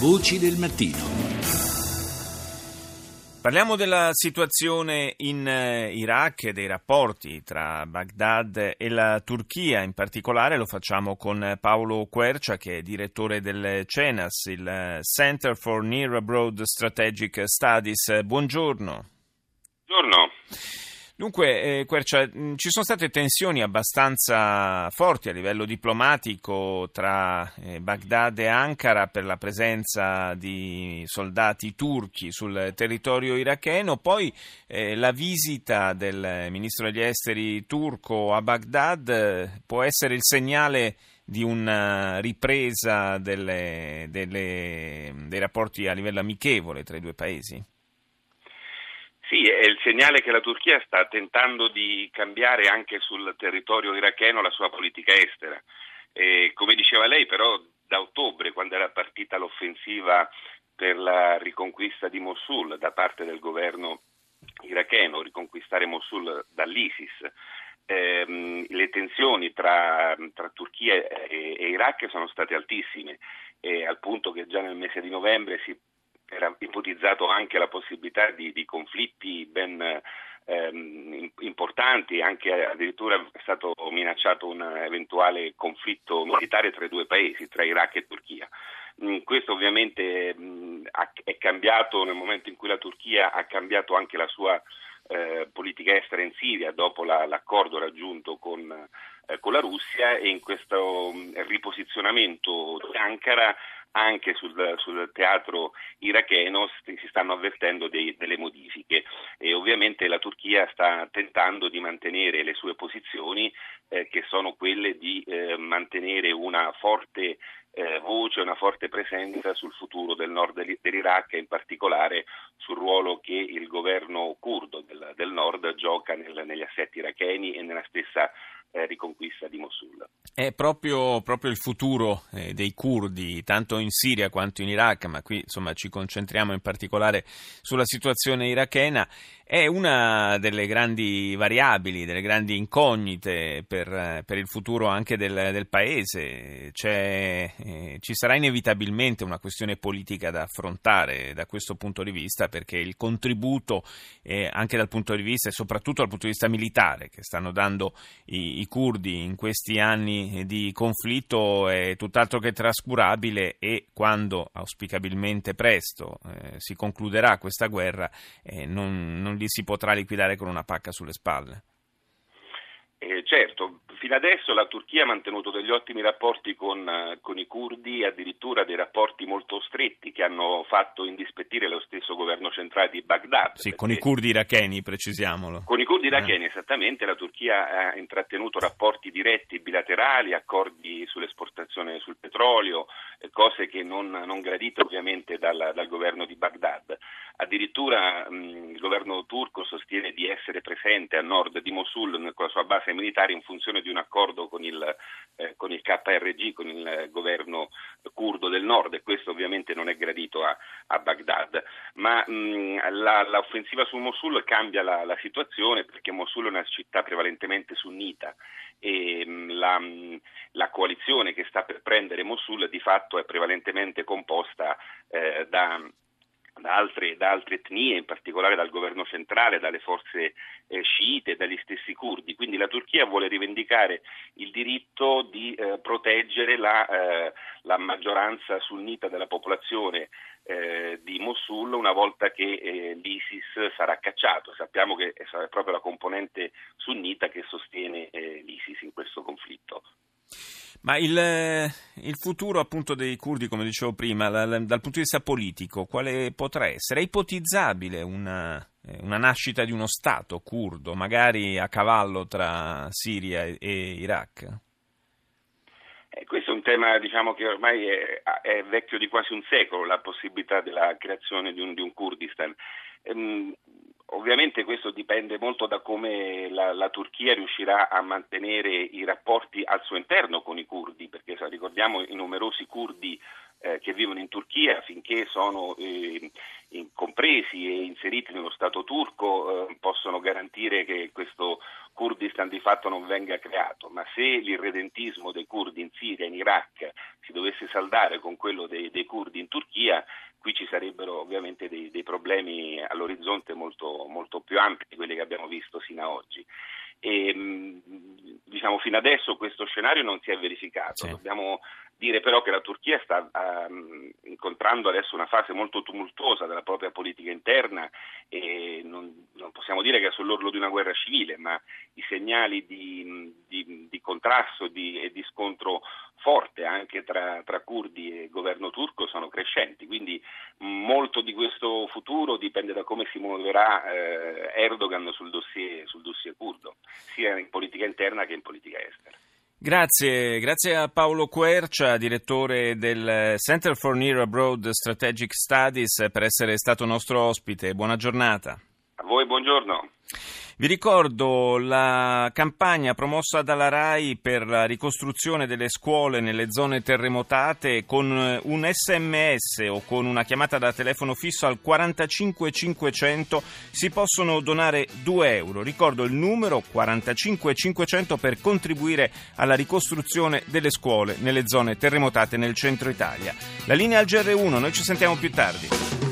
Voci del mattino. Parliamo della situazione in eh, Iraq e dei rapporti tra Baghdad e la Turchia, in particolare lo facciamo con Paolo Quercia che è direttore del CENAS, il Center for Near Abroad Strategic Studies. Buongiorno. Buongiorno. Dunque, eh, Quercia, mm, ci sono state tensioni abbastanza forti a livello diplomatico tra eh, Baghdad e Ankara per la presenza di soldati turchi sul territorio iracheno, poi eh, la visita del ministro degli esteri turco a Baghdad eh, può essere il segnale di una ripresa delle, delle, dei rapporti a livello amichevole tra i due paesi? Sì, è il segnale che la Turchia sta tentando di cambiare anche sul territorio iracheno la sua politica estera. E, come diceva lei, però, da ottobre, quando era partita l'offensiva per la riconquista di Mosul da parte del governo iracheno, riconquistare Mosul dall'ISIS, ehm, le tensioni tra, tra Turchia e, e, Iraq sono state altissime, al punto che già nel mese di novembre si era ipotizzato anche la possibilità di, di conflitti ben ehm, importanti, anche addirittura è stato minacciato un eventuale conflitto militare tra i due paesi, tra Iraq e Turchia. Mm, questo ovviamente mm, è cambiato nel momento in cui la Turchia ha cambiato anche la sua eh, politica estera in Siria dopo la, l'accordo raggiunto con, eh, con, la Russia e in questo mm, riposizionamento di Ankara anche sul, sul teatro iracheno si stanno avvertendo dei, delle modifiche. E ovviamente la Turchia sta tentando di mantenere le sue posizioni eh, che sono quelle di eh, mantenere una forte eh, voce, una forte presenza sul futuro del nord dell'Iraq e in particolare sul ruolo che il governo curdo del, del nord gioca nel, negli assetti iracheni e nella stessa eh, riconquista di Mosul. È proprio, proprio il futuro eh, dei curdi, tanto in Siria quanto in Iraq, ma qui insomma ci concentriamo in particolare sulla situazione irachena, è una delle grandi variabili, delle grandi incognite per, per il futuro anche del, del paese. Eh, ci sarà inevitabilmente una questione politica da affrontare da questo punto di vista, perché il contributo eh, anche dal punto di vista e soprattutto dal punto di vista militare che stanno dando i, i curdi in questi anni di conflitto è tutt'altro che trascurabile e quando auspicabilmente presto eh, si concluderà questa guerra eh, non, non li si potrà liquidare con una pacca sulle spalle. Eh, certo, fino adesso la Turchia ha mantenuto degli ottimi rapporti con, con, i curdi, addirittura dei rapporti molto stretti che hanno fatto indispettire lo stesso governo centrale di Baghdad. Sì, con i curdi iracheni, precisiamolo. Con i curdi eh. iracheni, eh. esattamente, la Turchia ha intrattenuto rapporti diretti bilaterali, accordi sull'esportazione sul petrolio, eh, cose che non, non gradite ovviamente dal, dal, governo di Baghdad. Addirittura mh, il governo turco sostiene di essere presente a nord di Mosul con la sua base militare in funzione di di un accordo con il, eh, con il KRG, con il governo curdo del nord e questo ovviamente non è gradito a, a Baghdad. Ma mh, la, l'offensiva su Mosul cambia la, la, situazione perché Mosul è una città prevalentemente sunnita e mh, la, mh, la, coalizione che sta per prendere Mosul di fatto è prevalentemente composta eh, da da altre, da altre, etnie, in particolare dal governo centrale, dalle forze eh, sciite, dagli stessi curdi. Quindi la Turchia vuole rivendicare il diritto di eh, proteggere la, eh, la, maggioranza sunnita della popolazione eh, di Mosul una volta che eh, l'ISIS sarà cacciato. Sappiamo che è proprio la componente sunnita che sostiene eh, l'ISIS in questo conflitto. Ma il, il, futuro appunto dei curdi, come dicevo prima, la, dal punto di vista politico, quale potrà essere? È ipotizzabile una, eh, una, nascita di uno Stato curdo, magari a cavallo tra Siria e, e Iraq? Eh, questo è un tema diciamo, che ormai è, è, vecchio di quasi un secolo, la possibilità della creazione di un, di un Kurdistan. Ehm, Ovviamente questo dipende molto da come la, la, Turchia riuscirà a mantenere i rapporti al suo interno con i curdi, perché ricordiamo i numerosi curdi eh, che vivono in Turchia finché sono eh, compresi e inseriti nello Stato turco eh, possono garantire che questo Kurdistan di fatto non venga creato, ma se l'irredentismo dei curdi in Siria in Iraq si dovesse saldare con quello dei, dei curdi in Turchia, qui ci sarebbero ovviamente dei, dei problemi all'orizzonte molto, molto, più ampi di quelli che abbiamo visto sino ad oggi. E, diciamo, fino adesso questo scenario non si è verificato. Sì. Dobbiamo dire però che la Turchia sta um, incontrando adesso una fase molto tumultuosa della propria politica interna e non, non, possiamo dire che è sull'orlo di una guerra civile, ma i segnali di, di, di contrasto di, e di, scontro forte anche tra, tra curdi e governo turco sono crescenti, quindi molto di questo futuro dipende da come si muoverà eh, Erdogan sul dossier, sul dossier curdo, sia in politica interna che in politica estera. Grazie, grazie a Paolo Quercia, direttore del Center for Near Abroad Strategic Studies, per essere stato nostro ospite. Buona giornata. A voi buongiorno. Vi ricordo la campagna promossa dalla RAI per la ricostruzione delle scuole nelle zone terremotate con un sms o con una chiamata da telefono fisso al 45 500 si possono donare 2 euro. Ricordo il numero 45 500 per contribuire alla ricostruzione delle scuole nelle zone terremotate nel centro Italia. La linea al GR1, noi ci sentiamo più tardi.